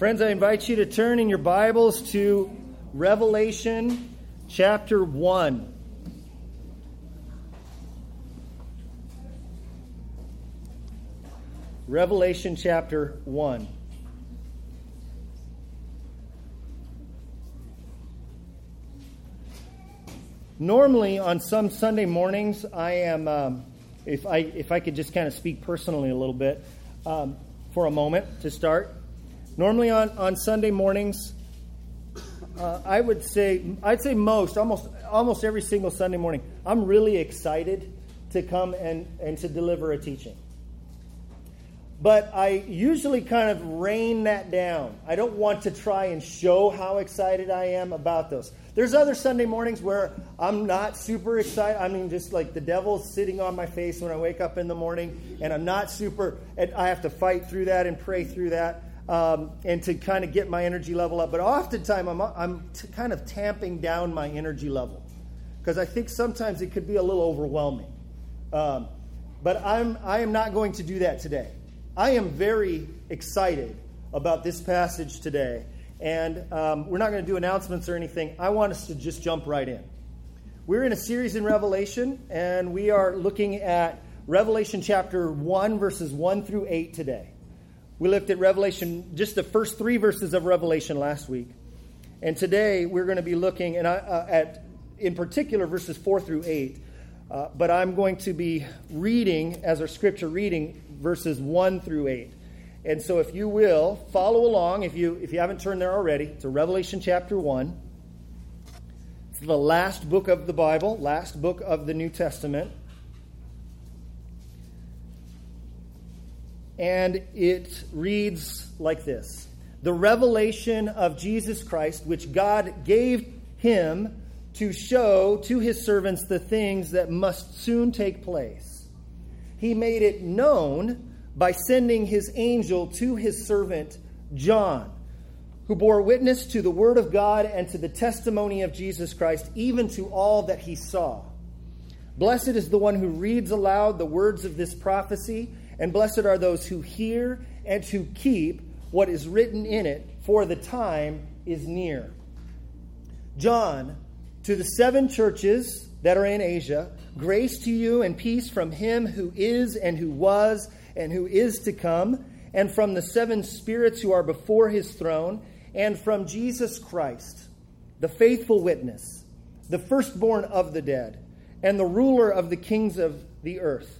Friends, I invite you to turn in your Bibles to Revelation chapter 1. Revelation chapter 1. Normally, on some Sunday mornings, I am, um, if, I, if I could just kind of speak personally a little bit um, for a moment to start. Normally on, on Sunday mornings, uh, I would say, I'd say most, almost, almost every single Sunday morning, I'm really excited to come and, and to deliver a teaching. But I usually kind of rein that down. I don't want to try and show how excited I am about those. There's other Sunday mornings where I'm not super excited. I mean, just like the devil's sitting on my face when I wake up in the morning, and I'm not super, and I have to fight through that and pray through that um, and to kind of get my energy level up. But oftentimes, I'm, I'm t- kind of tamping down my energy level because I think sometimes it could be a little overwhelming. Um, but I'm, I am not going to do that today. I am very excited about this passage today. And um, we're not going to do announcements or anything. I want us to just jump right in. We're in a series in Revelation, and we are looking at Revelation chapter 1, verses 1 through 8 today. We looked at Revelation, just the first three verses of Revelation last week. And today we're going to be looking and uh, at, in particular, verses 4 through 8. Uh, but I'm going to be reading, as our scripture reading, verses 1 through 8. And so if you will, follow along, if you, if you haven't turned there already, to Revelation chapter 1. It's the last book of the Bible, last book of the New Testament. And it reads like this The revelation of Jesus Christ, which God gave him to show to his servants the things that must soon take place. He made it known by sending his angel to his servant John, who bore witness to the word of God and to the testimony of Jesus Christ, even to all that he saw. Blessed is the one who reads aloud the words of this prophecy and blessed are those who hear and who keep what is written in it, for the time is near. John, to the seven churches that are in Asia, grace to you and peace from him who is and who was and who is to come, and from the seven spirits who are before his throne, and from Jesus Christ, the faithful witness, the firstborn of the dead, and the ruler of the kings of the earth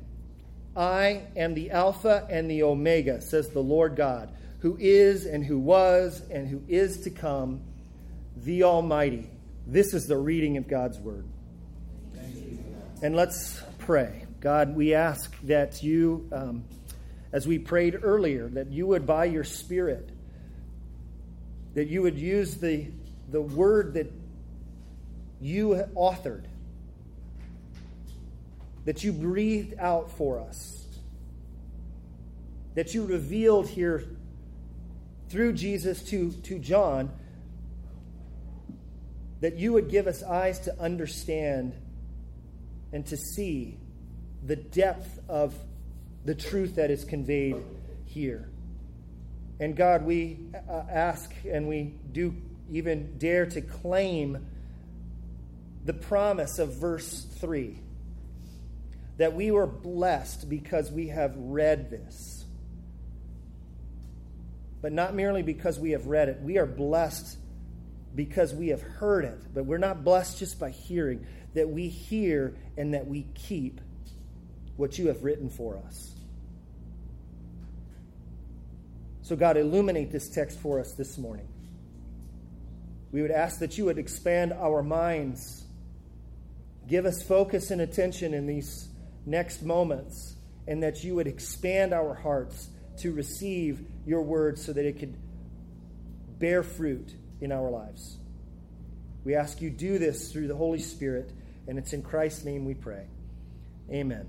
I am the Alpha and the Omega, says the Lord God, who is and who was and who is to come, the Almighty. This is the reading of God's Word. And let's pray. God, we ask that you, um, as we prayed earlier, that you would, by your Spirit, that you would use the, the word that you authored that you breathed out for us, that you revealed here through Jesus to, to John, that you would give us eyes to understand and to see the depth of the truth that is conveyed here. And God, we uh, ask and we do even dare to claim the promise of verse 3 that we were blessed because we have read this. But not merely because we have read it, we are blessed because we have heard it. But we're not blessed just by hearing, that we hear and that we keep what you have written for us. So, God, illuminate this text for us this morning. We would ask that you would expand our minds, give us focus and attention in these next moments, and that you would expand our hearts to receive your word so that it could bear fruit in our lives. We ask you do this through the Holy Spirit, and it's in Christ's name we pray. Amen.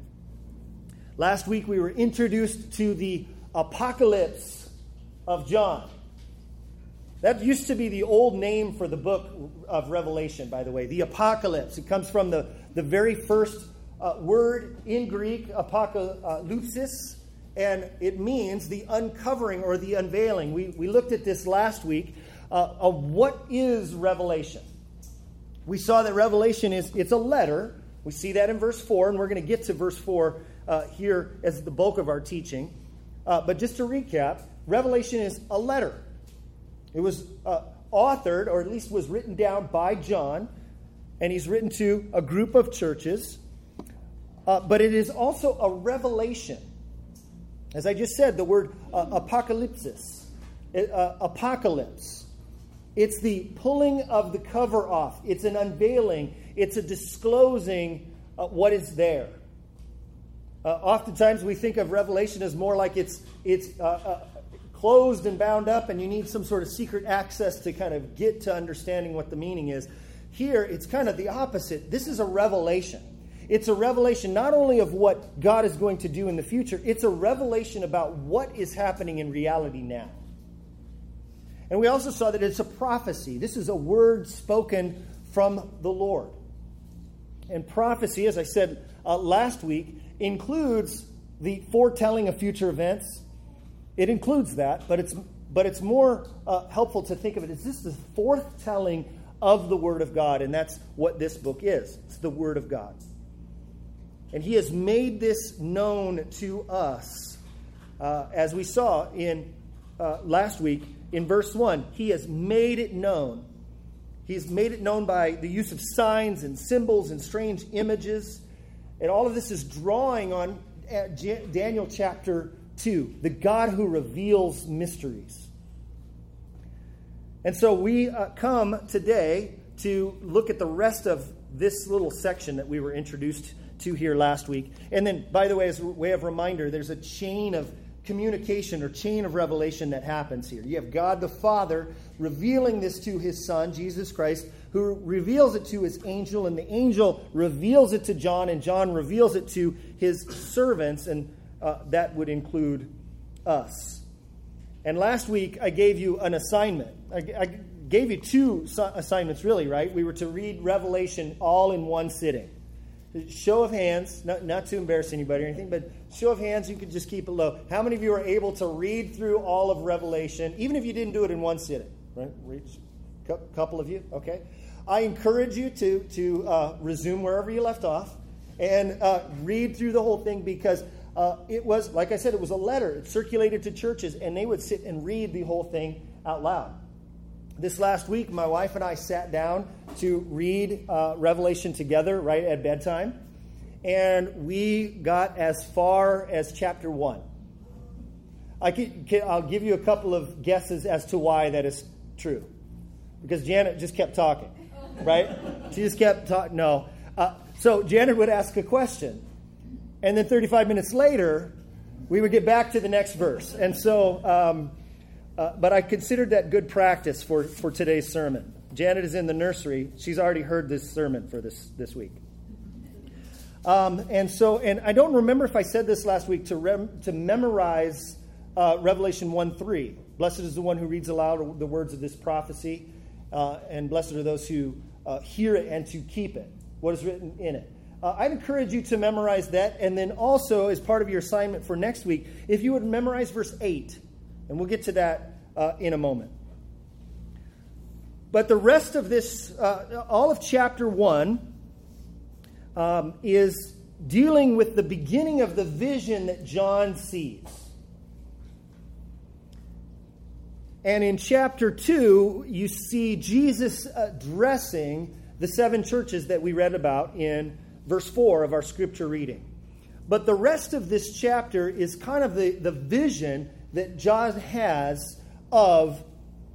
Last week we were introduced to the apocalypse of John. That used to be the old name for the book of Revelation, by the way, the apocalypse. It comes from the, the very first uh, word in Greek, apokalypsis, and it means the uncovering or the unveiling. We, we looked at this last week uh, of what is Revelation. We saw that Revelation is it's a letter. We see that in verse 4, and we're going to get to verse 4 uh, here as the bulk of our teaching. Uh, but just to recap, Revelation is a letter. It was uh, authored, or at least was written down by John, and he's written to a group of churches. Uh, but it is also a revelation. As I just said, the word uh, apocalypsis, uh, apocalypse. It's the pulling of the cover off. It's an unveiling. It's a disclosing what is there. Uh, oftentimes we think of Revelation as more like it's, it's uh, uh, closed and bound up, and you need some sort of secret access to kind of get to understanding what the meaning is. Here, it's kind of the opposite. This is a revelation. It's a revelation not only of what God is going to do in the future, it's a revelation about what is happening in reality now. And we also saw that it's a prophecy. This is a word spoken from the Lord. And prophecy, as I said uh, last week, includes the foretelling of future events. It includes that, but it's but it's more uh, helpful to think of it as this is the foretelling of the Word of God, and that's what this book is. It's the Word of God. And He has made this known to us, uh, as we saw in uh, last week in verse 1. He has made it known. He's made it known by the use of signs and symbols and strange images. And all of this is drawing on uh, Daniel chapter 2, the God who reveals mysteries. And so we uh, come today to look at the rest of this little section that we were introduced to here last week. And then, by the way, as a way of reminder, there's a chain of communication or chain of revelation that happens here. You have God the Father revealing this to his Son, Jesus Christ, who reveals it to his angel, and the angel reveals it to John, and John reveals it to his servants, and uh, that would include us. And last week, I gave you an assignment. I, I gave you two assignments, really, right? We were to read Revelation all in one sitting. Show of hands, not, not to embarrass anybody or anything, but show of hands, you could just keep it low. How many of you are able to read through all of Revelation, even if you didn't do it in one sitting? Right? Reach. A couple of you, okay? I encourage you to, to uh, resume wherever you left off and uh, read through the whole thing because uh, it was, like I said, it was a letter. It circulated to churches, and they would sit and read the whole thing out loud. This last week, my wife and I sat down to read uh, Revelation together right at bedtime, and we got as far as chapter 1. I will give you a couple of guesses as to why that is true. Because Janet just kept talking right? She just kept talking. No. Uh, so Janet would ask a question. And then 35 minutes later, we would get back to the next verse. And so, um, uh, but I considered that good practice for, for today's sermon. Janet is in the nursery. She's already heard this sermon for this, this week. Um, and so, and I don't remember if I said this last week to, rem, to memorize uh, Revelation 1 3. Blessed is the one who reads aloud the words of this prophecy uh, and blessed are those who uh, hear it and to keep it, what is written in it. Uh, I'd encourage you to memorize that, and then also, as part of your assignment for next week, if you would memorize verse 8, and we'll get to that uh, in a moment. But the rest of this, uh, all of chapter 1, um, is dealing with the beginning of the vision that John sees. And in chapter 2, you see Jesus addressing the seven churches that we read about in verse 4 of our scripture reading. But the rest of this chapter is kind of the, the vision that John has of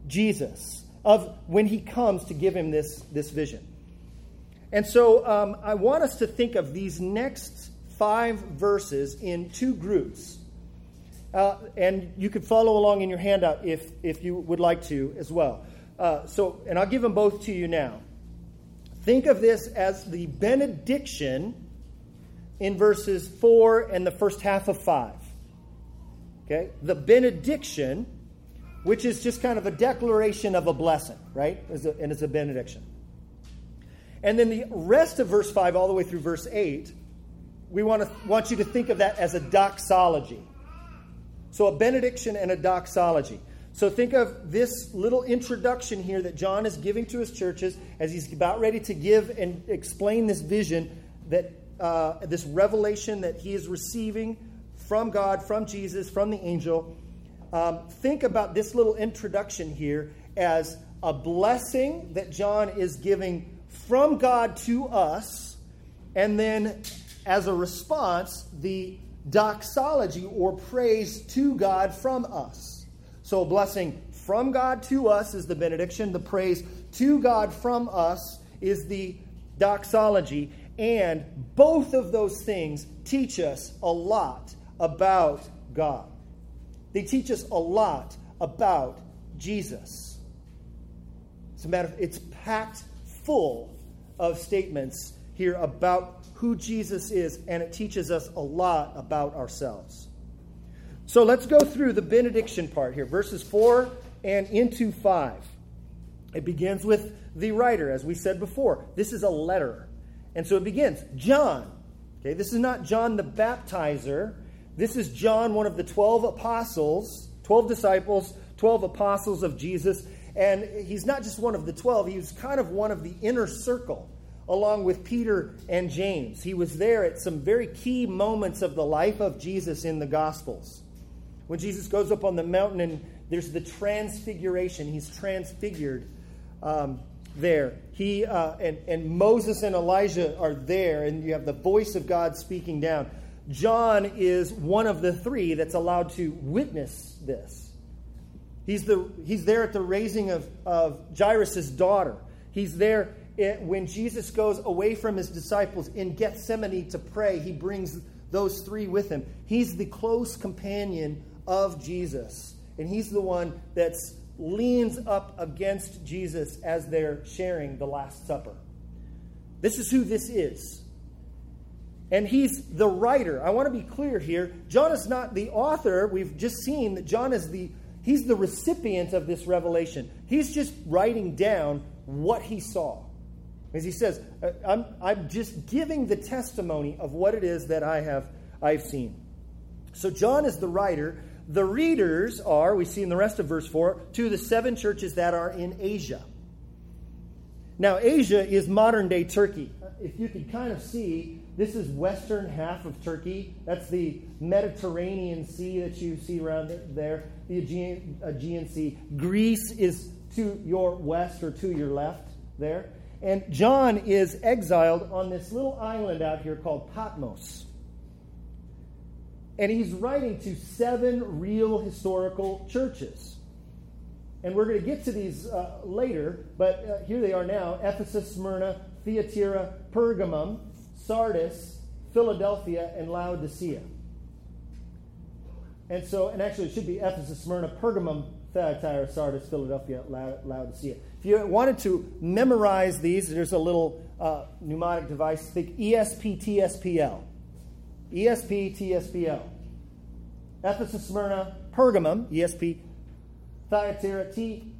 Jesus, of when he comes to give him this, this vision. And so um, I want us to think of these next five verses in two groups. uh, and you could follow along in your handout if, if you would like to as well. Uh, so, and I'll give them both to you now. Think of this as the benediction in verses 4 and the first half of 5. Okay? The benediction, which is just kind of a declaration of a blessing, right? and it's a benediction. And then the rest of verse 5 all the way through verse 8, we want, to, want you to think of that as a doxology. So a benediction and a doxology. So think of this little introduction here that John is giving to his churches as he's about ready to give and explain this vision that uh, this revelation that he is receiving from God, from Jesus, from the angel. Um, think about this little introduction here as a blessing that John is giving from God to us, and then as a response, the doxology or praise to God from us. So, a blessing from God to us is the benediction, the praise to God from us is the doxology. And both of those things teach us a lot about God. They teach us a lot about Jesus. As a matter of, it's packed full of statements here about who Jesus is, and it teaches us a lot about ourselves. So let's go through the benediction part here, verses 4 and into 5. It begins with the writer, as we said before. This is a letter. And so it begins John. Okay, this is not John the baptizer. This is John, one of the 12 apostles, 12 disciples, 12 apostles of Jesus. And he's not just one of the 12, he was kind of one of the inner circle, along with Peter and James. He was there at some very key moments of the life of Jesus in the Gospels. When Jesus goes up on the mountain and there's the transfiguration, he's transfigured um, there. He uh, and, and Moses and Elijah are there, and you have the voice of God speaking down. John is one of the three that's allowed to witness this. He's, the, he's there at the raising of, of Jairus' daughter. He's there when Jesus goes away from his disciples in Gethsemane to pray. He brings those three with him. He's the close companion of Jesus. And he's the one that leans up against Jesus as they're sharing the Last Supper. This is who this is. And he's the writer. I want to be clear here. John is not the author. We've just seen that John is the he's the recipient of this revelation. He's just writing down what he saw. As he says, I'm, I'm just giving the testimony of what it is that I have I've seen. So John is the writer, the readers are, we see in the rest of verse 4, to the seven churches that are in Asia. Now, Asia is modern day Turkey. If you could kind of see, this is western half of Turkey. That's the Mediterranean Sea that you see around there, the Aegean, Aegean Sea. Greece is to your west or to your left there. And John is exiled on this little island out here called Patmos. And he's writing to seven real historical churches. And we're going to get to these uh, later, but uh, here they are now Ephesus, Smyrna, Thyatira, Pergamum, Sardis, Philadelphia, and Laodicea. And so, and actually, it should be Ephesus, Smyrna, Pergamum, Thyatira, Sardis, Philadelphia, Laodicea. If you wanted to memorize these, there's a little uh, mnemonic device. Think ESP, TSPL. ESP, TSPL. Ephesus, Smyrna, Pergamum, ESP, Thyatira, T,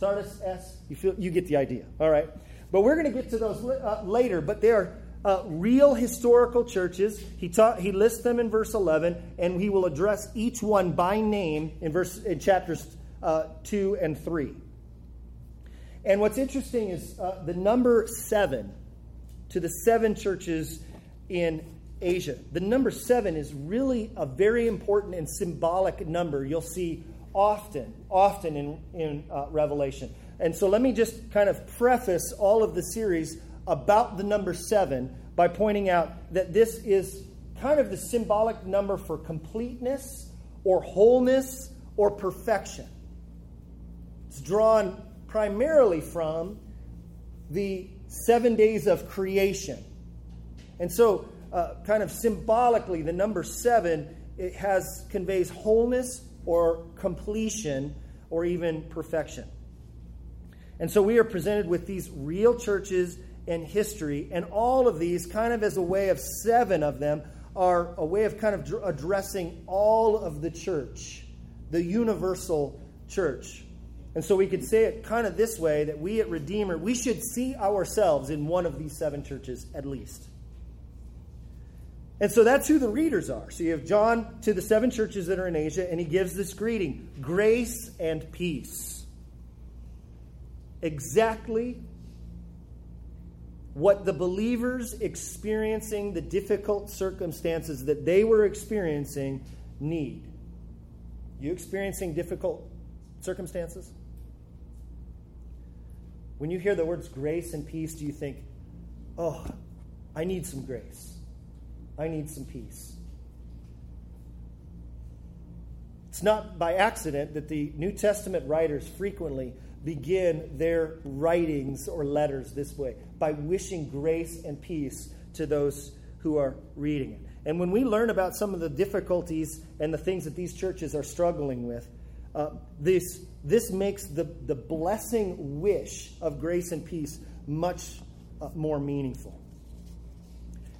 Sardis, S. You, feel, you get the idea. All right. But we're going to get to those uh, later, but they are uh, real historical churches. He, taught, he lists them in verse 11, and he will address each one by name in, verse, in chapters uh, 2 and 3. And what's interesting is uh, the number 7 to the seven churches in Asia. The number seven is really a very important and symbolic number you'll see often, often in, in uh, Revelation. And so let me just kind of preface all of the series about the number seven by pointing out that this is kind of the symbolic number for completeness or wholeness or perfection. It's drawn primarily from the seven days of creation. And so uh, kind of symbolically, the number seven it has conveys wholeness or completion or even perfection. And so we are presented with these real churches in history, and all of these, kind of as a way of seven of them, are a way of kind of addressing all of the church, the universal church. And so we could say it kind of this way that we at Redeemer, we should see ourselves in one of these seven churches at least. And so that's who the readers are. So you have John to the seven churches that are in Asia, and he gives this greeting grace and peace. Exactly what the believers experiencing the difficult circumstances that they were experiencing need. You experiencing difficult circumstances? When you hear the words grace and peace, do you think, oh, I need some grace? I need some peace. It's not by accident that the New Testament writers frequently begin their writings or letters this way by wishing grace and peace to those who are reading it. And when we learn about some of the difficulties and the things that these churches are struggling with, uh, this, this makes the, the blessing wish of grace and peace much uh, more meaningful.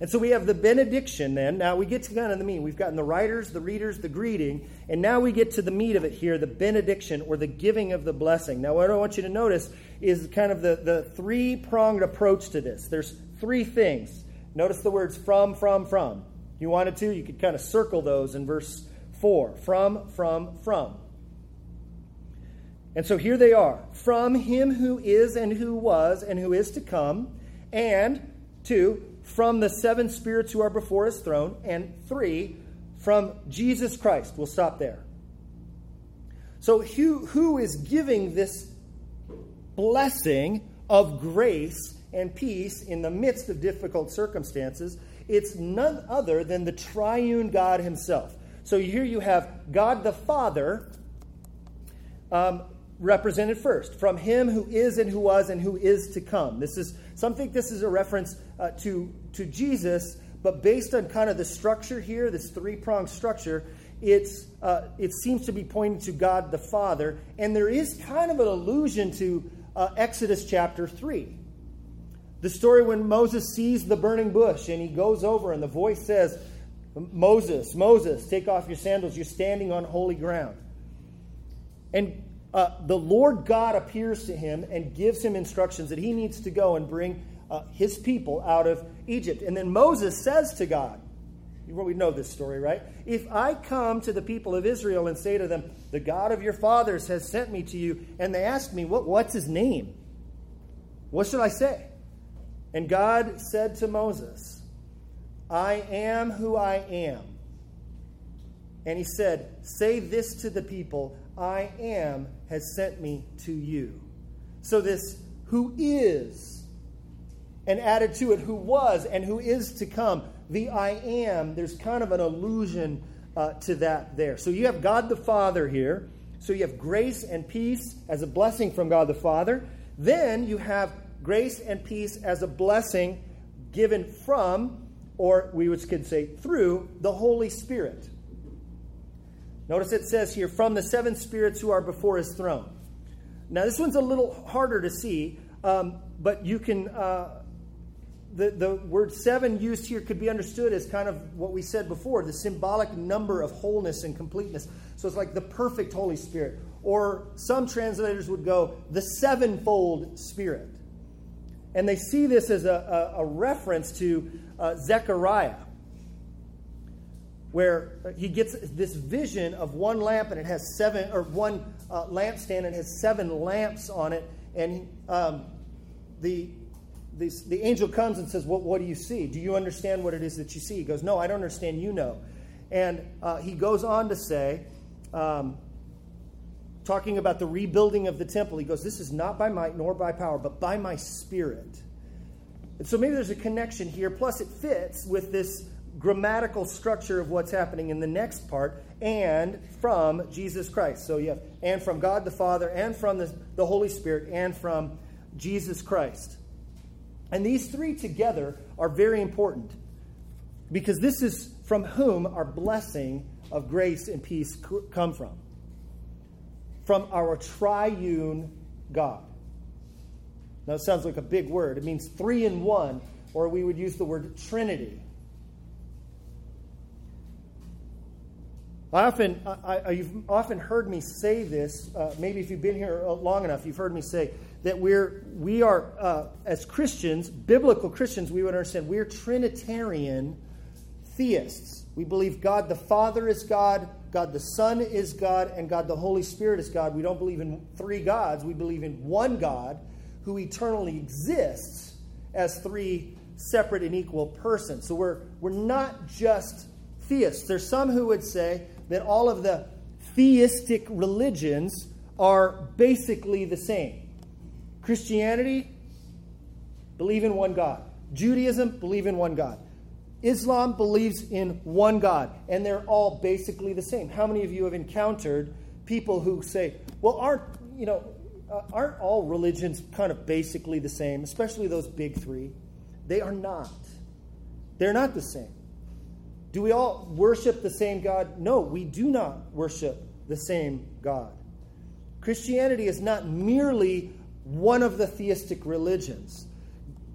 And so we have the benediction then. Now we get to kind of the meat. We've gotten the writers, the readers, the greeting, and now we get to the meat of it here the benediction or the giving of the blessing. Now, what I want you to notice is kind of the, the three pronged approach to this. There's three things. Notice the words from, from, from. If you wanted to, you could kind of circle those in verse 4. From, from, from. And so here they are from him who is and who was and who is to come, and two, from the seven spirits who are before his throne, and three, from Jesus Christ. We'll stop there. So, who, who is giving this blessing of grace and peace in the midst of difficult circumstances? It's none other than the triune God Himself. So, here you have God the Father um, represented first, from Him who is and who was and who is to come. This is some think this is a reference uh, to, to Jesus, but based on kind of the structure here, this three pronged structure, it's, uh, it seems to be pointing to God the Father. And there is kind of an allusion to uh, Exodus chapter 3. The story when Moses sees the burning bush and he goes over, and the voice says, Moses, Moses, take off your sandals. You're standing on holy ground. And uh, the Lord God appears to him and gives him instructions that he needs to go and bring uh, his people out of Egypt. And then Moses says to God, we know this story, right? If I come to the people of Israel and say to them, The God of your fathers has sent me to you, and they ask me, what, What's his name? What should I say? And God said to Moses, I am who I am. And he said, Say this to the people I am has sent me to you. So, this who is, and added to it who was and who is to come, the I am, there's kind of an allusion uh, to that there. So, you have God the Father here. So, you have grace and peace as a blessing from God the Father. Then you have grace and peace as a blessing given from, or we would could say through, the Holy Spirit. Notice it says here, from the seven spirits who are before his throne. Now, this one's a little harder to see, um, but you can. Uh, the, the word seven used here could be understood as kind of what we said before the symbolic number of wholeness and completeness. So it's like the perfect Holy Spirit. Or some translators would go, the sevenfold Spirit. And they see this as a, a, a reference to uh, Zechariah where he gets this vision of one lamp and it has seven, or one uh, lampstand and it has seven lamps on it. And um, the, the, the angel comes and says, what, what do you see? Do you understand what it is that you see? He goes, No, I don't understand. You know. And uh, he goes on to say, um, talking about the rebuilding of the temple, he goes, This is not by might nor by power, but by my spirit. And so maybe there's a connection here. Plus, it fits with this grammatical structure of what's happening in the next part, and from Jesus Christ. So you have and from God the Father, and from the, the Holy Spirit, and from Jesus Christ. And these three together are very important because this is from whom our blessing of grace and peace come from? From our triune God. Now, it sounds like a big word. It means three in one, or we would use the word Trinity. I often, I, I, you've often heard me say this. Uh, maybe if you've been here long enough, you've heard me say that we're, we are, uh, as Christians, biblical Christians, we would understand we're Trinitarian theists. We believe God the Father is God, God the Son is God, and God the Holy Spirit is God. We don't believe in three gods. We believe in one God who eternally exists as three separate and equal persons. So we're, we're not just theists. There's some who would say that all of the theistic religions are basically the same. Christianity, believe in one God. Judaism, believe in one God. Islam believes in one God, and they're all basically the same. How many of you have encountered people who say, well, aren't, you know, uh, aren't all religions kind of basically the same, especially those big three? They are not. They're not the same. Do we all worship the same God? No, we do not worship the same God. Christianity is not merely one of the theistic religions.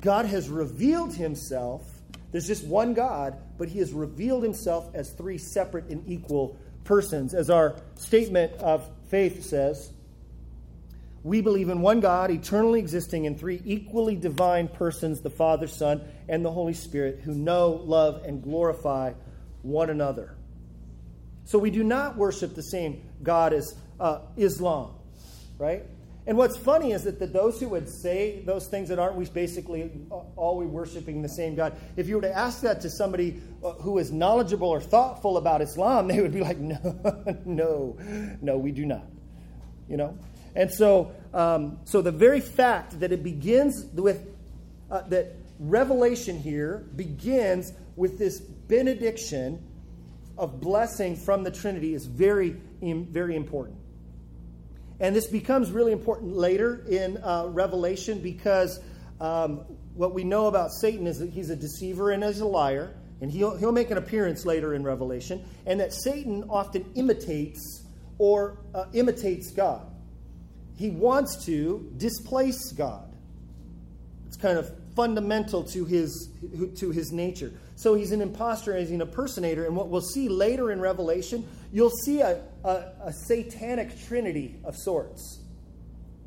God has revealed himself there's just one God, but he has revealed himself as three separate and equal persons. As our statement of faith says, we believe in one God, eternally existing in three equally divine persons, the Father, Son, and the Holy Spirit, who know, love, and glorify one another. So we do not worship the same God as uh, Islam, right? And what's funny is that the, those who would say those things that aren't we basically all we worshiping the same God, if you were to ask that to somebody uh, who is knowledgeable or thoughtful about Islam, they would be like, no, no, no, we do not. You know? And so, um, so the very fact that it begins with, uh, that Revelation here begins with this benediction of blessing from the Trinity is very, very important. And this becomes really important later in uh, Revelation because um, what we know about Satan is that he's a deceiver and he's a liar. And he'll, he'll make an appearance later in Revelation. And that Satan often imitates or uh, imitates God. He wants to displace God. It's kind of fundamental to his, to his nature. So he's an impostor he's an impersonator. And what we'll see later in Revelation, you'll see a, a, a satanic trinity of sorts.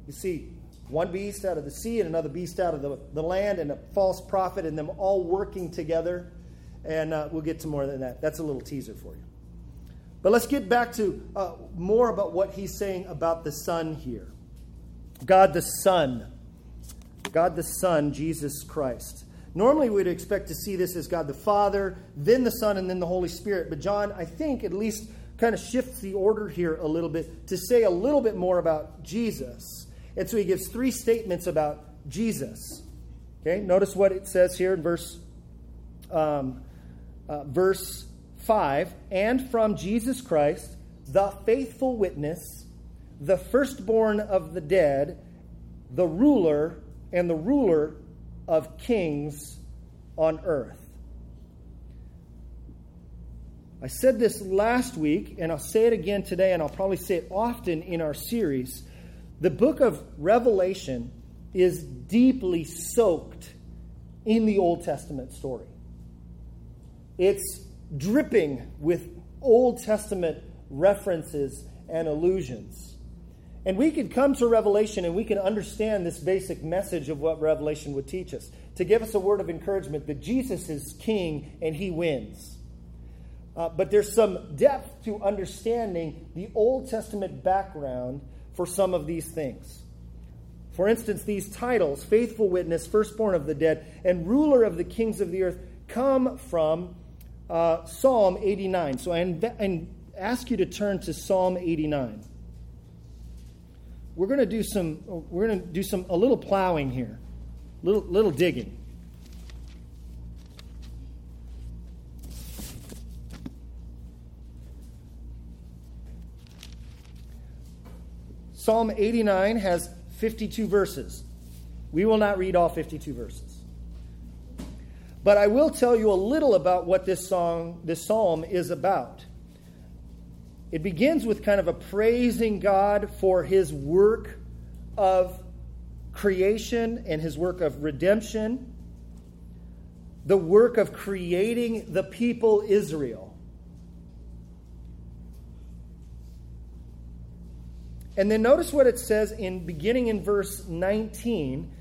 You see one beast out of the sea and another beast out of the, the land and a false prophet and them all working together. And uh, we'll get to more than that. That's a little teaser for you. But let's get back to uh, more about what he's saying about the Son here. God the Son. God the Son, Jesus Christ. Normally, we'd expect to see this as God the Father, then the Son, and then the Holy Spirit. But John, I think, at least kind of shifts the order here a little bit to say a little bit more about Jesus. And so he gives three statements about Jesus. Okay, notice what it says here in verse, um, uh, verse 5 and from Jesus Christ, the faithful witness, the firstborn of the dead, the ruler, and the ruler of kings on earth. I said this last week, and I'll say it again today, and I'll probably say it often in our series. The book of Revelation is deeply soaked in the Old Testament story. It's dripping with Old Testament references and allusions. And we could come to Revelation and we can understand this basic message of what Revelation would teach us to give us a word of encouragement that Jesus is king and he wins. Uh, but there's some depth to understanding the Old Testament background for some of these things. For instance, these titles, faithful witness, firstborn of the dead, and ruler of the kings of the earth, come from uh, Psalm 89. So I inv- ask you to turn to Psalm 89 we're going to do some we're going to do some a little plowing here. Little little digging. Psalm 89 has 52 verses. We will not read all 52 verses. But i will tell you a little about what this song this psalm is about It begins with kind of a praising God for his work of creation and his work of redemption, the work of creating the people Israel. And then notice what it says in beginning in verse 19.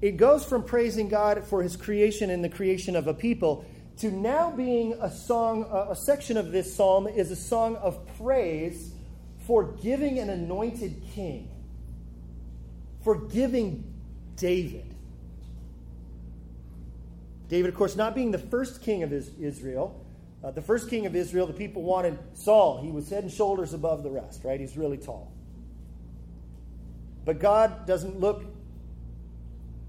It goes from praising God for his creation and the creation of a people to now being a song, a section of this psalm is a song of praise for giving an anointed king, for giving David. David, of course, not being the first king of Israel. Uh, the first king of Israel, the people wanted Saul. He was head and shoulders above the rest, right? He's really tall. But God doesn't look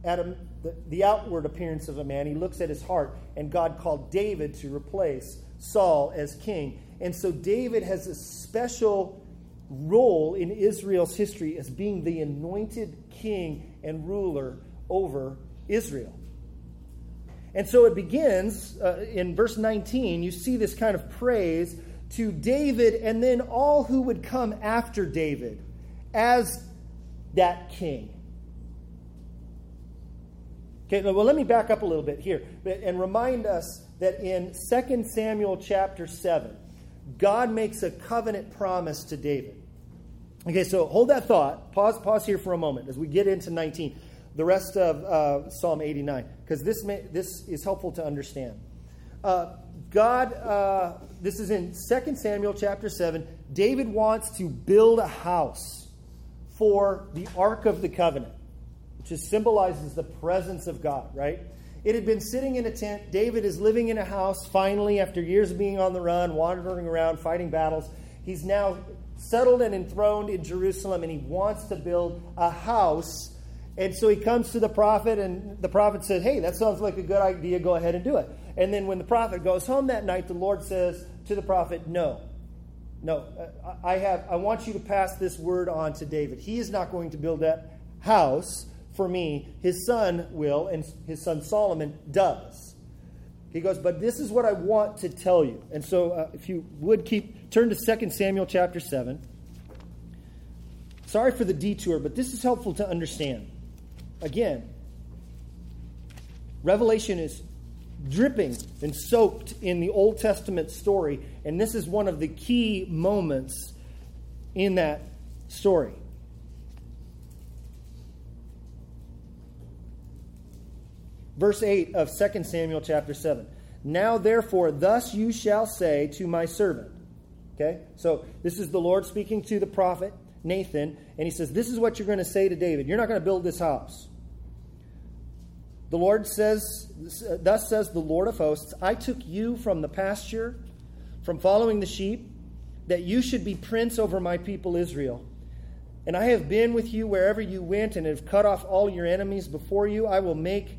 at him the, the outward appearance of a man, he looks at his heart, and God called David to replace Saul as king. And so David has a special role in Israel's history as being the anointed king and ruler over Israel. And so it begins uh, in verse 19. You see this kind of praise to David and then all who would come after David as that king. Okay, well, let me back up a little bit here and remind us that in 2 Samuel chapter 7, God makes a covenant promise to David. Okay, so hold that thought. Pause, pause here for a moment as we get into 19, the rest of uh, Psalm 89, because this, this is helpful to understand. Uh, God, uh, this is in 2 Samuel chapter 7. David wants to build a house for the Ark of the Covenant which symbolizes the presence of God, right? It had been sitting in a tent. David is living in a house finally after years of being on the run, wandering around, fighting battles. He's now settled and enthroned in Jerusalem and he wants to build a house. And so he comes to the prophet, and the prophet says, Hey, that sounds like a good idea. Go ahead and do it. And then when the prophet goes home that night, the Lord says to the prophet, No, no, I have I want you to pass this word on to David. He is not going to build that house for me, his son will, and his son Solomon does. He goes, but this is what I want to tell you. And so, uh, if you would keep, turn to 2 Samuel chapter 7. Sorry for the detour, but this is helpful to understand. Again, Revelation is dripping and soaked in the Old Testament story, and this is one of the key moments in that story. Verse 8 of 2 Samuel chapter 7. Now, therefore, thus you shall say to my servant. Okay? So, this is the Lord speaking to the prophet Nathan, and he says, This is what you're going to say to David. You're not going to build this house. The Lord says, Thus says the Lord of hosts, I took you from the pasture, from following the sheep, that you should be prince over my people Israel. And I have been with you wherever you went, and have cut off all your enemies before you. I will make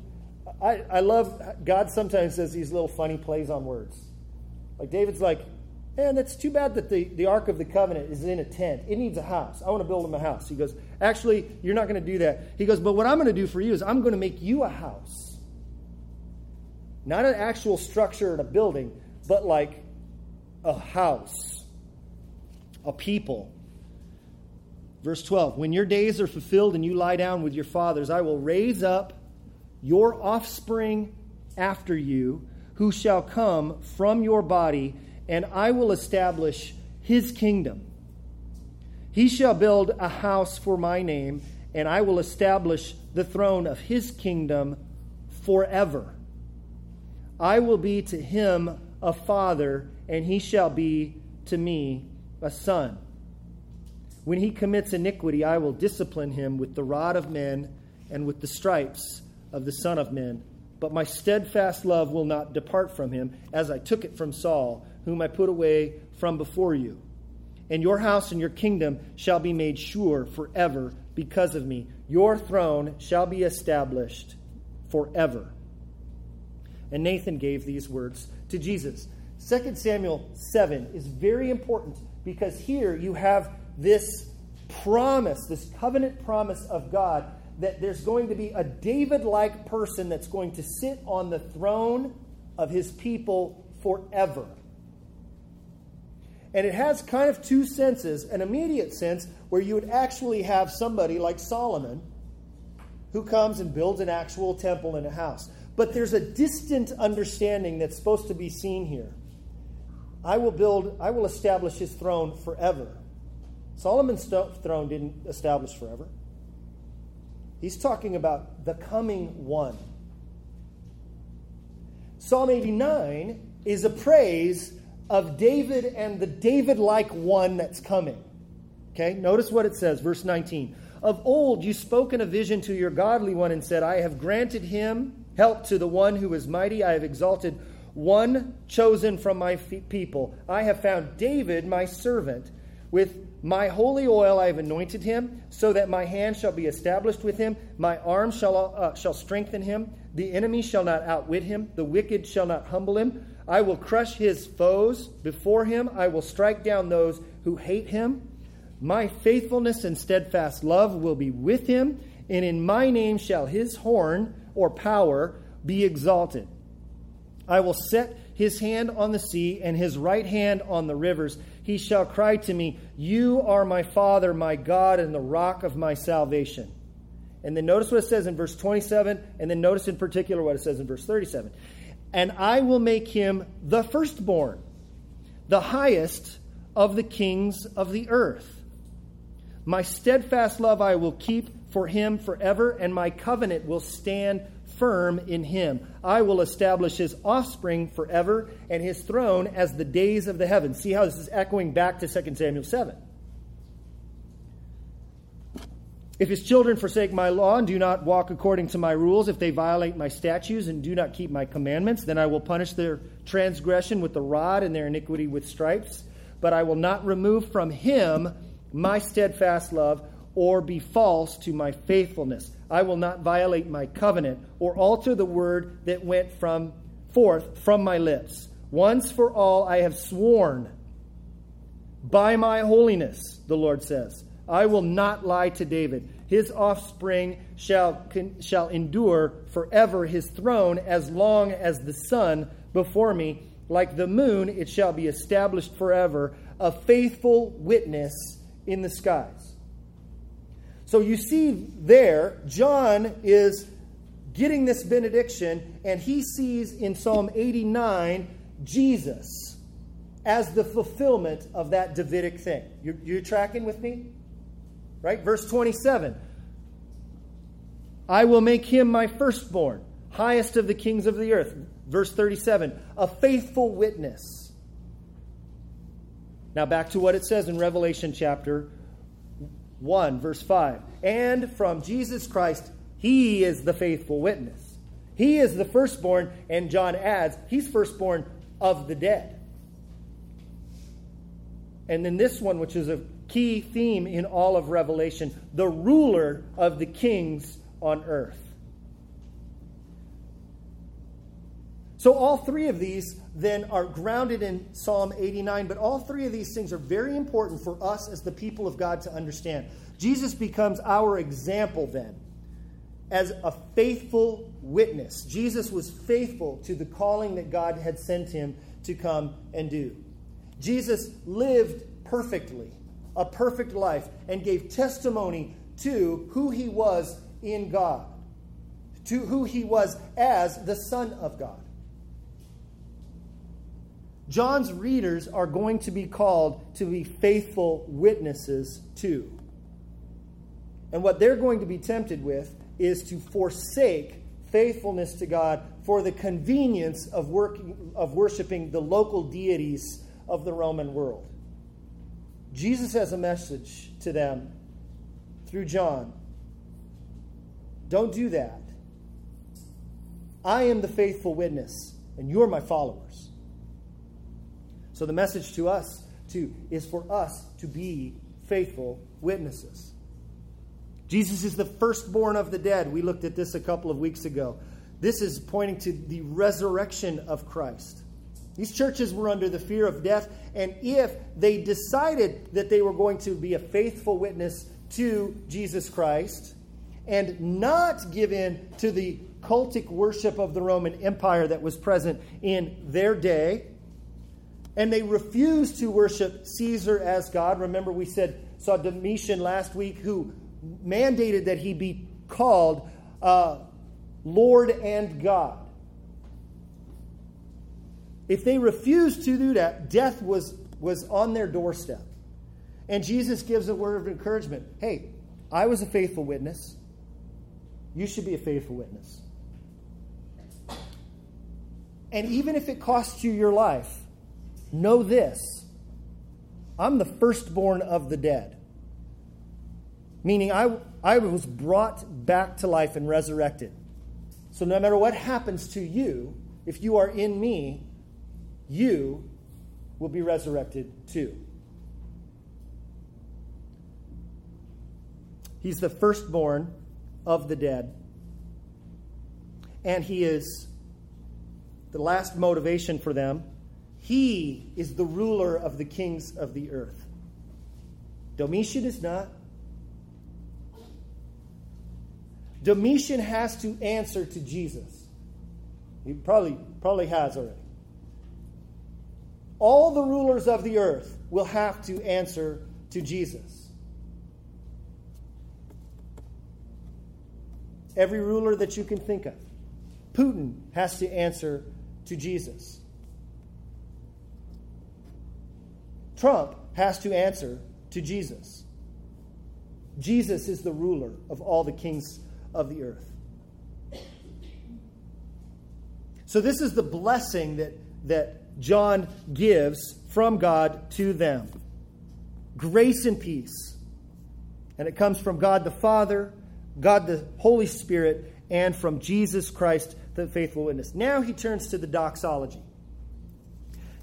I, I love, God sometimes says these little funny plays on words. Like David's like, man, that's too bad that the, the Ark of the Covenant is in a tent. It needs a house. I want to build him a house. He goes, actually, you're not going to do that. He goes, but what I'm going to do for you is I'm going to make you a house. Not an actual structure and a building, but like a house, a people. Verse 12 When your days are fulfilled and you lie down with your fathers, I will raise up your offspring after you, who shall come from your body, and I will establish his kingdom. He shall build a house for my name, and I will establish the throne of his kingdom forever. I will be to him a father, and he shall be to me a son. When he commits iniquity, I will discipline him with the rod of men and with the stripes of the Son of Man. But my steadfast love will not depart from him, as I took it from Saul, whom I put away from before you. and your house and your kingdom shall be made sure forever because of me. Your throne shall be established forever. And Nathan gave these words to Jesus. 2 Samuel 7 is very important because here you have this promise, this covenant promise of God that there's going to be a David like person that's going to sit on the throne of his people forever. And it has kind of two senses an immediate sense where you would actually have somebody like Solomon who comes and builds an actual temple and a house. But there's a distant understanding that's supposed to be seen here. I will build, I will establish his throne forever. Solomon's throne didn't establish forever. He's talking about the coming one. Psalm 89 is a praise of David and the David like one that's coming. Okay, notice what it says, verse 19. Of old you spoke in a vision to your godly one and said, I have granted him help to the one who is mighty. I have exalted one chosen from my people. I have found David, my servant. With my holy oil I have anointed him, so that my hand shall be established with him. My arm shall, uh, shall strengthen him. The enemy shall not outwit him. The wicked shall not humble him. I will crush his foes before him. I will strike down those who hate him. My faithfulness and steadfast love will be with him, and in my name shall his horn or power be exalted. I will set his hand on the sea and his right hand on the rivers. He shall cry to me, You are my Father, my God, and the rock of my salvation. And then notice what it says in verse 27, and then notice in particular what it says in verse 37. And I will make him the firstborn, the highest of the kings of the earth. My steadfast love I will keep for him forever, and my covenant will stand firm in him. I will establish his offspring forever, and his throne as the days of the heavens. See how this is echoing back to 2 Samuel 7. If his children forsake my law and do not walk according to my rules, if they violate my statutes and do not keep my commandments, then I will punish their transgression with the rod and their iniquity with stripes. But I will not remove from him my steadfast love, or be false to my faithfulness. I will not violate my covenant or alter the word that went from forth from my lips. Once for all I have sworn by my holiness, the Lord says. I will not lie to David. His offspring shall, shall endure forever, his throne as long as the sun before me. Like the moon, it shall be established forever, a faithful witness in the skies. So you see there, John is getting this benediction, and he sees in Psalm 89 Jesus as the fulfillment of that Davidic thing. You're, you're tracking with me? Right? Verse 27 I will make him my firstborn, highest of the kings of the earth. Verse 37 A faithful witness now, back to what it says in Revelation chapter 1, verse 5. And from Jesus Christ, he is the faithful witness. He is the firstborn, and John adds, he's firstborn of the dead. And then this one, which is a key theme in all of Revelation, the ruler of the kings on earth. So, all three of these then are grounded in Psalm 89, but all three of these things are very important for us as the people of God to understand. Jesus becomes our example then as a faithful witness. Jesus was faithful to the calling that God had sent him to come and do. Jesus lived perfectly, a perfect life, and gave testimony to who he was in God, to who he was as the Son of God. John's readers are going to be called to be faithful witnesses too. And what they're going to be tempted with is to forsake faithfulness to God for the convenience of, working, of worshiping the local deities of the Roman world. Jesus has a message to them through John. Don't do that. I am the faithful witness, and you're my followers. So the message to us to, is for us to be faithful witnesses. Jesus is the firstborn of the dead. We looked at this a couple of weeks ago. This is pointing to the resurrection of Christ. These churches were under the fear of death, and if they decided that they were going to be a faithful witness to Jesus Christ and not give in to the cultic worship of the Roman Empire that was present in their day, and they refused to worship Caesar as God. Remember, we said, saw Domitian last week who mandated that he be called uh, Lord and God. If they refused to do that, death was, was on their doorstep. And Jesus gives a word of encouragement Hey, I was a faithful witness. You should be a faithful witness. And even if it costs you your life, know this I'm the firstborn of the dead. Meaning, I, I was brought back to life and resurrected. So, no matter what happens to you, if you are in me, you will be resurrected too. He's the firstborn of the dead. And he is the last motivation for them. He is the ruler of the kings of the earth. Domitian is not. Domitian has to answer to Jesus. He probably, probably has already. All the rulers of the earth will have to answer to Jesus. Every ruler that you can think of. Putin has to answer to Jesus. Trump has to answer to Jesus. Jesus is the ruler of all the kings of the earth. So, this is the blessing that, that John gives from God to them grace and peace. And it comes from God the Father, God the Holy Spirit, and from Jesus Christ, the faithful witness. Now he turns to the doxology.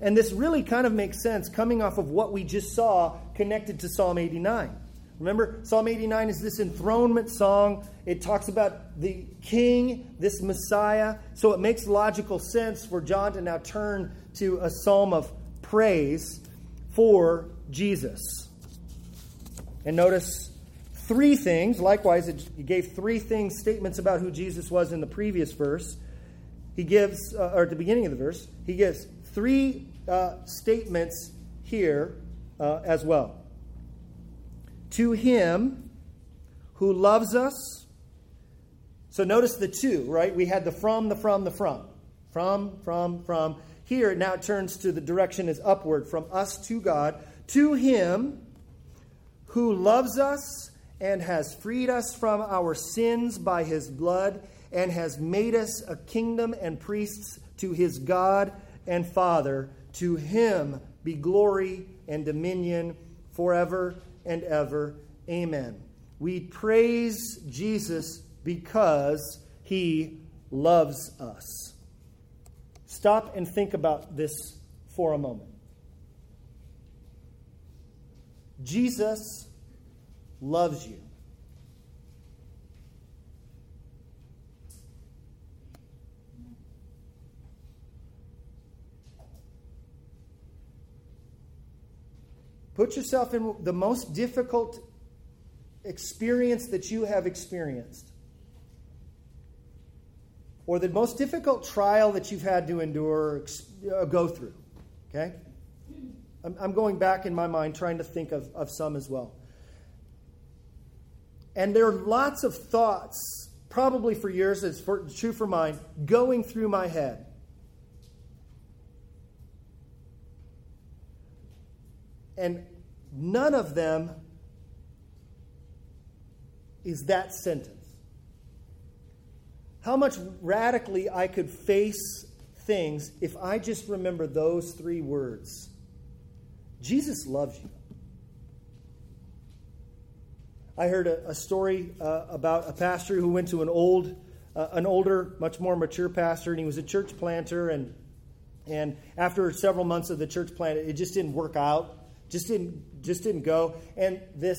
And this really kind of makes sense coming off of what we just saw connected to Psalm 89. Remember, Psalm 89 is this enthronement song. It talks about the king, this Messiah. So it makes logical sense for John to now turn to a psalm of praise for Jesus. And notice three things. Likewise, he gave three things, statements about who Jesus was in the previous verse. He gives, uh, or at the beginning of the verse, he gives three uh, statements here uh, as well to him who loves us. So notice the two, right? We had the from, the from, the from. From, from, from. Here, it now turns to the direction is upward from us to God, to him who loves us and has freed us from our sins by his blood and has made us a kingdom and priests to his God and Father. To him be glory and dominion forever and ever. Amen. We praise Jesus because he loves us. Stop and think about this for a moment. Jesus loves you. Put yourself in the most difficult experience that you have experienced, or the most difficult trial that you've had to endure, uh, go through. Okay? I'm going back in my mind trying to think of, of some as well. And there are lots of thoughts, probably for yours, it's for, true for mine, going through my head. And none of them is that sentence. How much radically I could face things if I just remember those three words Jesus loves you. I heard a, a story uh, about a pastor who went to an old, uh, an older, much more mature pastor, and he was a church planter. And and after several months of the church plant, it just didn't work out Just didn't just didn't go. And this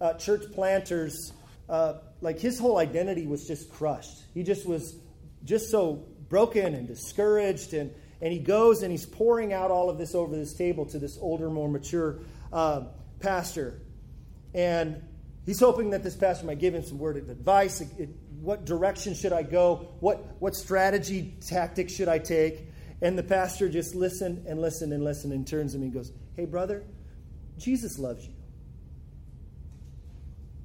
uh, church planters, uh, like his whole identity was just crushed. He just was just so broken and discouraged. And, and he goes and he's pouring out all of this over this table to this older, more mature uh, pastor. And he's hoping that this pastor might give him some word of advice. It, it, what direction should I go? What, what strategy, tactic should I take? And the pastor just listened and listened and listened and turns to me and goes, Hey, brother, Jesus loves you.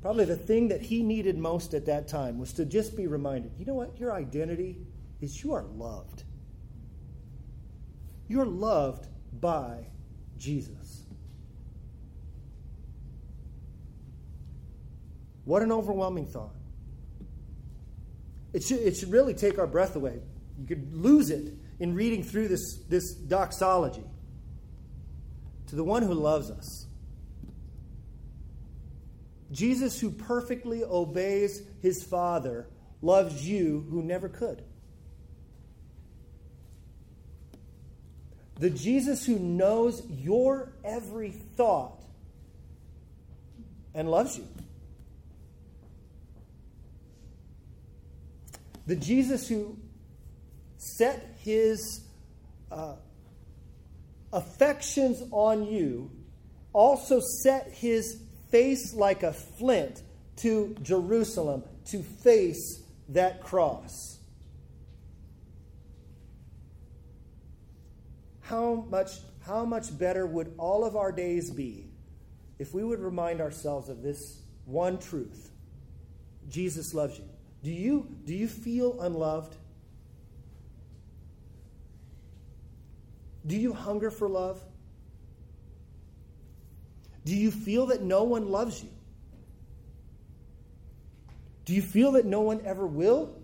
Probably the thing that he needed most at that time was to just be reminded you know what? Your identity is you are loved. You're loved by Jesus. What an overwhelming thought. It should, it should really take our breath away. You could lose it in reading through this, this doxology. To the one who loves us. Jesus, who perfectly obeys his Father, loves you who never could. The Jesus who knows your every thought and loves you. The Jesus who set his uh, affections on you also set his face like a flint to Jerusalem to face that cross. How much, how much better would all of our days be if we would remind ourselves of this one truth Jesus loves you. Do you, do you feel unloved? Do you hunger for love? Do you feel that no one loves you? Do you feel that no one ever will?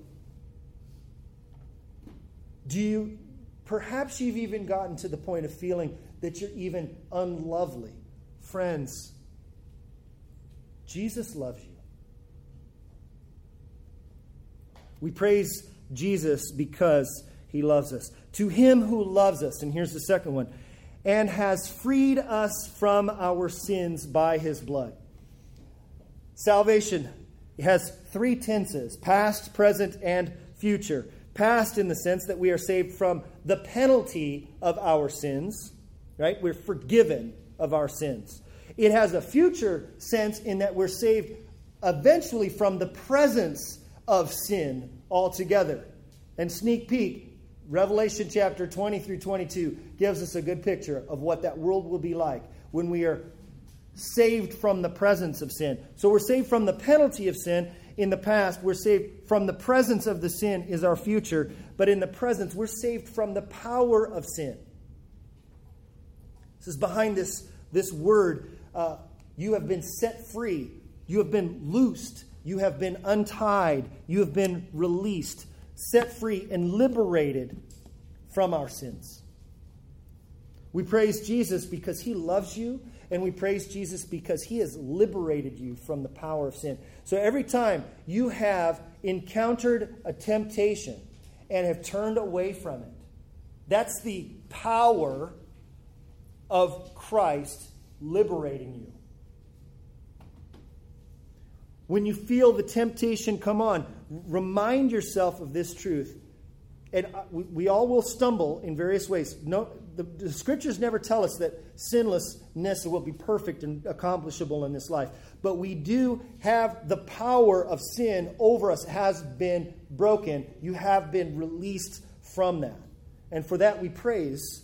Do you, perhaps you've even gotten to the point of feeling that you're even unlovely? Friends, Jesus loves you. We praise Jesus because he loves us. To him who loves us, and here's the second one and has freed us from our sins by his blood. Salvation has three tenses past, present, and future. Past, in the sense that we are saved from the penalty of our sins, right? We're forgiven of our sins. It has a future sense in that we're saved eventually from the presence of sin altogether. And sneak peek, Revelation chapter 20 through 22 gives us a good picture of what that world will be like when we are saved from the presence of sin. So we're saved from the penalty of sin in the past. We're saved from the presence of the sin is our future. But in the presence, we're saved from the power of sin. This is behind this, this word. Uh, you have been set free. You have been loosed. You have been untied. You have been released set free, and liberated from our sins. We praise Jesus because he loves you, and we praise Jesus because he has liberated you from the power of sin. So every time you have encountered a temptation and have turned away from it, that's the power of Christ liberating you. When you feel the temptation come on, remind yourself of this truth. And uh, we all will stumble in various ways. No, the, the scriptures never tell us that sinlessness will be perfect and accomplishable in this life. But we do have the power of sin over us has been broken. You have been released from that. And for that we praise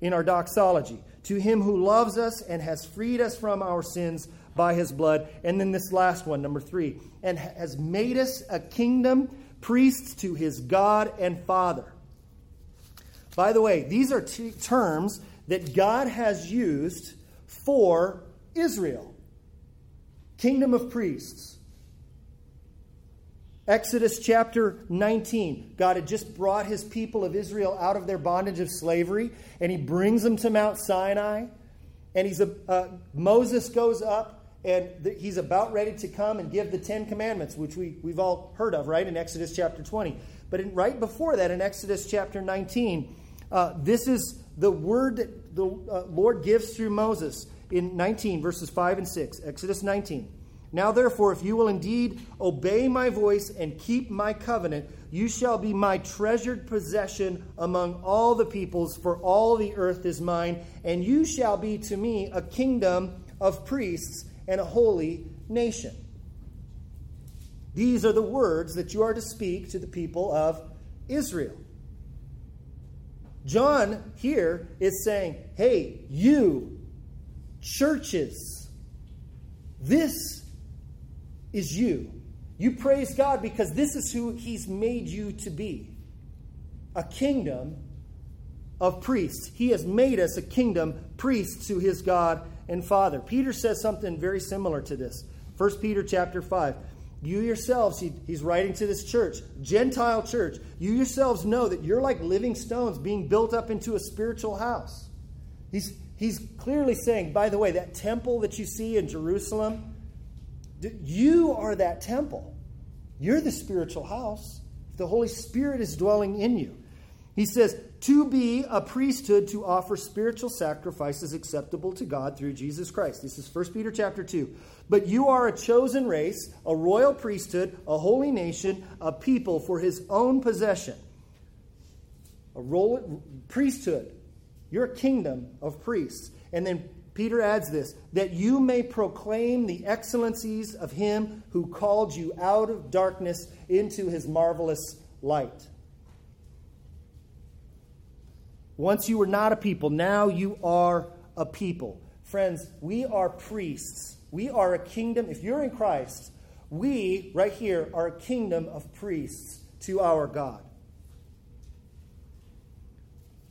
in our doxology. To him who loves us and has freed us from our sins by his blood. And then this last one, number three, and has made us a kingdom, priests to his God and Father. By the way, these are t- terms that God has used for Israel kingdom of priests. Exodus chapter 19. God had just brought his people of Israel out of their bondage of slavery, and he brings them to Mount Sinai. And he's a, uh, Moses goes up and the, he's about ready to come and give the Ten Commandments, which we, we've all heard of, right, in Exodus chapter 20. But in, right before that, in Exodus chapter 19, uh, this is the word that the uh, Lord gives through Moses in 19, verses 5 and 6. Exodus 19. Now, therefore, if you will indeed obey my voice and keep my covenant, you shall be my treasured possession among all the peoples, for all the earth is mine, and you shall be to me a kingdom of priests and a holy nation. These are the words that you are to speak to the people of Israel. John here is saying, hey, you, churches, this is you. You praise God because this is who He's made you to be a kingdom of priests. He has made us a kingdom, priests to His God and Father. Peter says something very similar to this. 1 Peter chapter 5. You yourselves, he, he's writing to this church, Gentile church, you yourselves know that you're like living stones being built up into a spiritual house. He's, he's clearly saying, by the way, that temple that you see in Jerusalem, you are that temple. You're the spiritual house. The Holy Spirit is dwelling in you. He says, to be a priesthood to offer spiritual sacrifices acceptable to God through Jesus Christ. This is 1 Peter chapter 2. But you are a chosen race, a royal priesthood, a holy nation, a people for his own possession. A royal priesthood. You're a kingdom of priests. And then Peter adds this that you may proclaim the excellencies of him who called you out of darkness into his marvelous light. Once you were not a people, now you are a people. Friends, we are priests. We are a kingdom. If you're in Christ, we, right here, are a kingdom of priests to our God.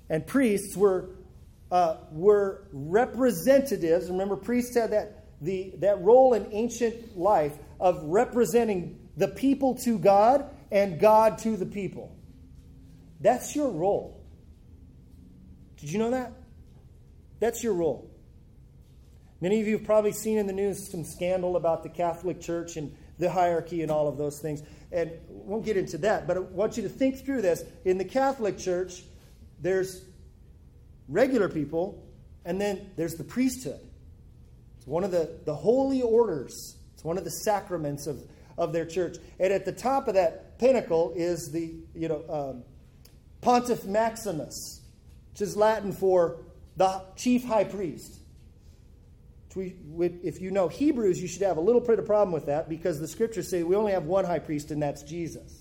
And priests were, uh, were representatives. Remember, priests had that, the, that role in ancient life of representing the people to God and God to the people. That's your role. Did you know that? That's your role. Many of you have probably seen in the news some scandal about the Catholic Church and the hierarchy and all of those things. And won't get into that, but I want you to think through this. In the Catholic Church, there's regular people, and then there's the priesthood. It's one of the, the holy orders, it's one of the sacraments of, of their church. And at the top of that pinnacle is the, you know, um, Pontifex Maximus, which is Latin for the chief high priest. If you know Hebrews, you should have a little bit of problem with that because the scriptures say we only have one high priest, and that's Jesus.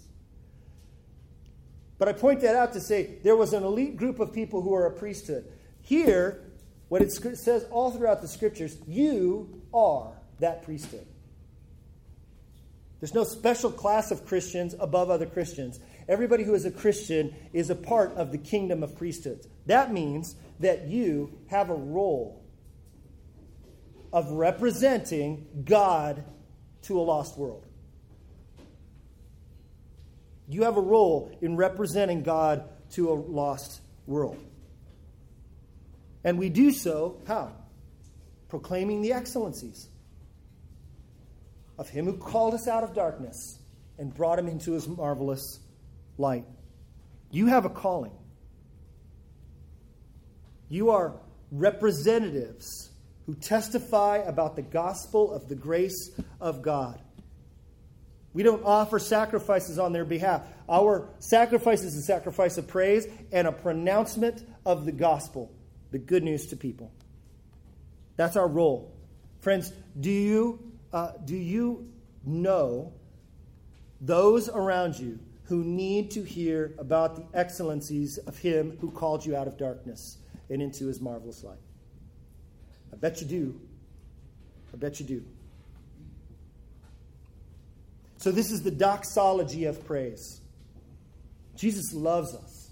But I point that out to say there was an elite group of people who are a priesthood. Here, what it says all throughout the scriptures, you are that priesthood. There's no special class of Christians above other Christians. Everybody who is a Christian is a part of the kingdom of priesthoods. That means that you have a role of representing God to a lost world. You have a role in representing God to a lost world. And we do so how? Proclaiming the excellencies of Him who called us out of darkness and brought Him into His marvelous light. You have a calling. You are representatives who testify about the gospel of the grace of God. We don't offer sacrifices on their behalf. Our sacrifice is a sacrifice of praise and a pronouncement of the gospel, the good news to people. That's our role. Friends, do you, uh, do you know those around you who need to hear about the excellencies of Him who called you out of darkness and into His marvelous light? I bet you do. I bet you do. So, this is the doxology of praise. Jesus loves us,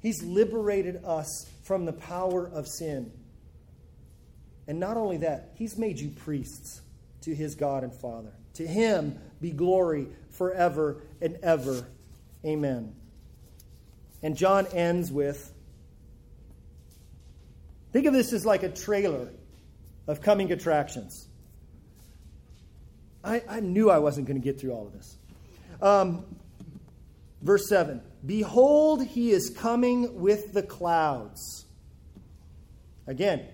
He's liberated us from the power of sin. And not only that, He's made you priests to His God and Father. To Him be glory forever and ever. Amen. And John ends with Think of this as like a trailer of coming attractions. I, I knew I wasn't going to get through all of this. Um, Verse 7 Behold, he is coming with the clouds. Again,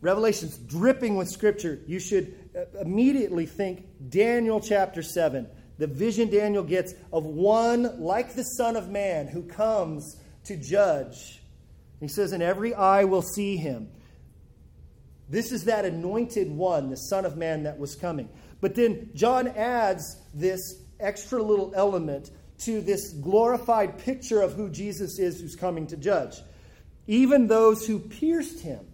Revelation's dripping with scripture. You should uh, immediately think Daniel chapter 7, the vision Daniel gets of one like the Son of Man who comes to judge. He says, And every eye will see him. This is that anointed one, the Son of Man that was coming. But then John adds this extra little element to this glorified picture of who Jesus is who's coming to judge. Even those who pierced him.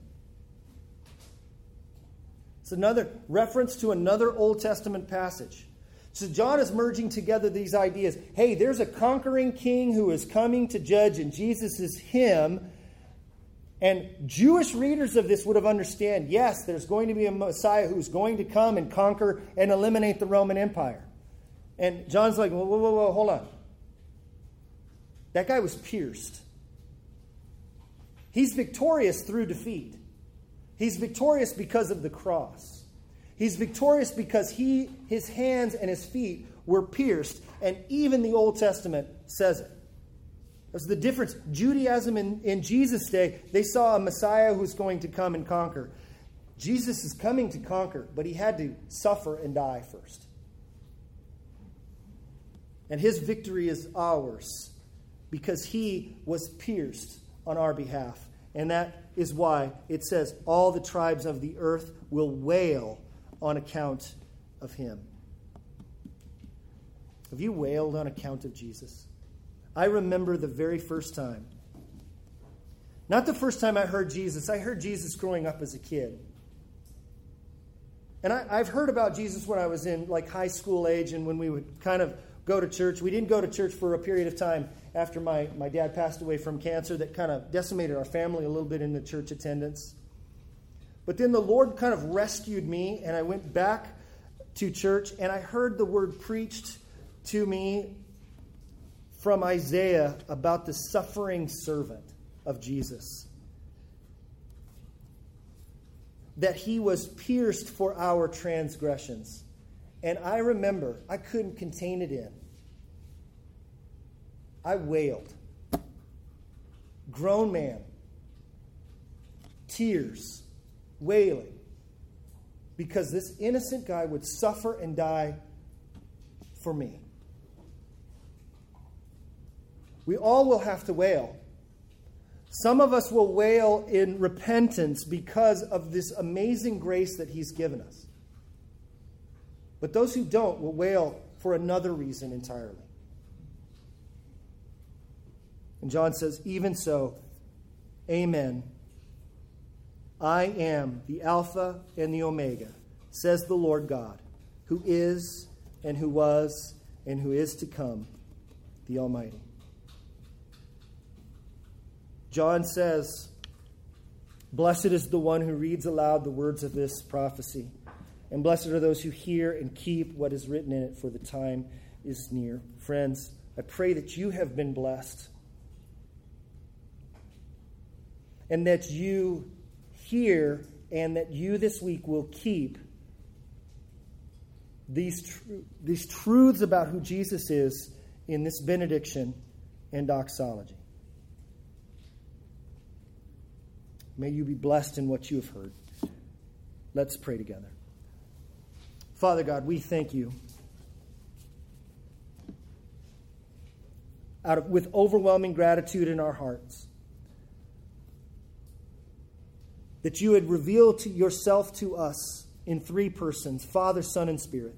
It's another reference to another Old Testament passage. So John is merging together these ideas. Hey, there's a conquering king who is coming to judge, and Jesus is him. And Jewish readers of this would have understood yes, there's going to be a Messiah who's going to come and conquer and eliminate the Roman Empire. And John's like, whoa, whoa, whoa, whoa, hold on. That guy was pierced. He's victorious through defeat. He's victorious because of the cross. He's victorious because he, his hands and his feet were pierced, and even the Old Testament says it. That's the difference. Judaism in, in Jesus' day, they saw a Messiah who's going to come and conquer. Jesus is coming to conquer, but he had to suffer and die first. And his victory is ours because he was pierced on our behalf. And that is why it says, All the tribes of the earth will wail on account of him. Have you wailed on account of Jesus? I remember the very first time. Not the first time I heard Jesus, I heard Jesus growing up as a kid. And I, have heard about Jesus when I was in like high school age and when we would kind of go to church. We didn't go to church for a period of time after my, my dad passed away from cancer that kind of decimated our family a little bit in the church attendance. But then the Lord kind of rescued me, and I went back to church, and I heard the word preached to me from Isaiah about the suffering servant of Jesus. That he was pierced for our transgressions and I remember I couldn't contain it in. I wailed. Grown man. Tears. Wailing. Because this innocent guy would suffer and die for me. We all will have to wail. Some of us will wail in repentance because of this amazing grace that He's given us. But those who don't will wail for another reason entirely. And John says, Even so, Amen. I am the Alpha and the Omega, says the Lord God, who is and who was and who is to come, the Almighty. John says, Blessed is the one who reads aloud the words of this prophecy. And blessed are those who hear and keep what is written in it, for the time is near. Friends, I pray that you have been blessed and that you hear and that you this week will keep these, tr- these truths about who Jesus is in this benediction and doxology. May you be blessed in what you have heard. Let's pray together. Father God, we thank you. Out of, with overwhelming gratitude in our hearts, that you had revealed to yourself to us in three persons Father, Son, and Spirit.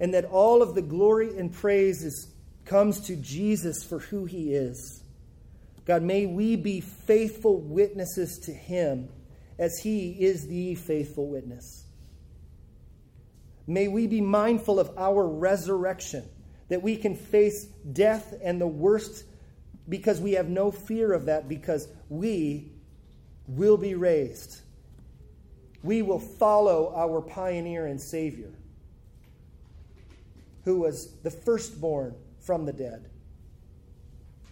And that all of the glory and praise is, comes to Jesus for who he is. God, may we be faithful witnesses to him as he is the faithful witness. May we be mindful of our resurrection, that we can face death and the worst because we have no fear of that, because we will be raised. We will follow our pioneer and Savior, who was the firstborn from the dead.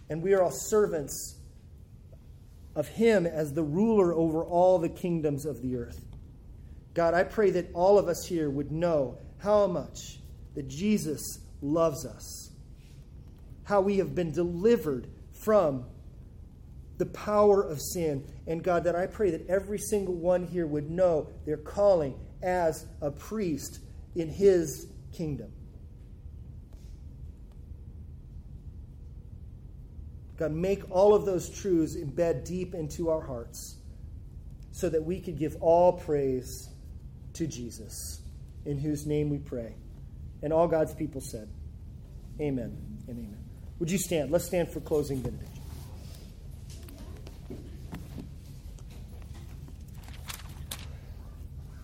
And we are all servants of him as the ruler over all the kingdoms of the earth. God, I pray that all of us here would know how much that Jesus loves us, how we have been delivered from the power of sin. And God, that I pray that every single one here would know their calling as a priest in His kingdom. God, make all of those truths embed deep into our hearts so that we could give all praise to Jesus, in whose name we pray. And all God's people said, Amen and amen. Would you stand? Let's stand for closing benediction.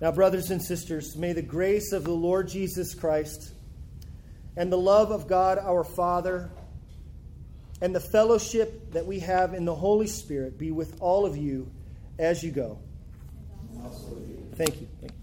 Now, brothers and sisters, may the grace of the Lord Jesus Christ and the love of God our Father and the fellowship that we have in the Holy Spirit be with all of you as you go. Thank you. Thank you.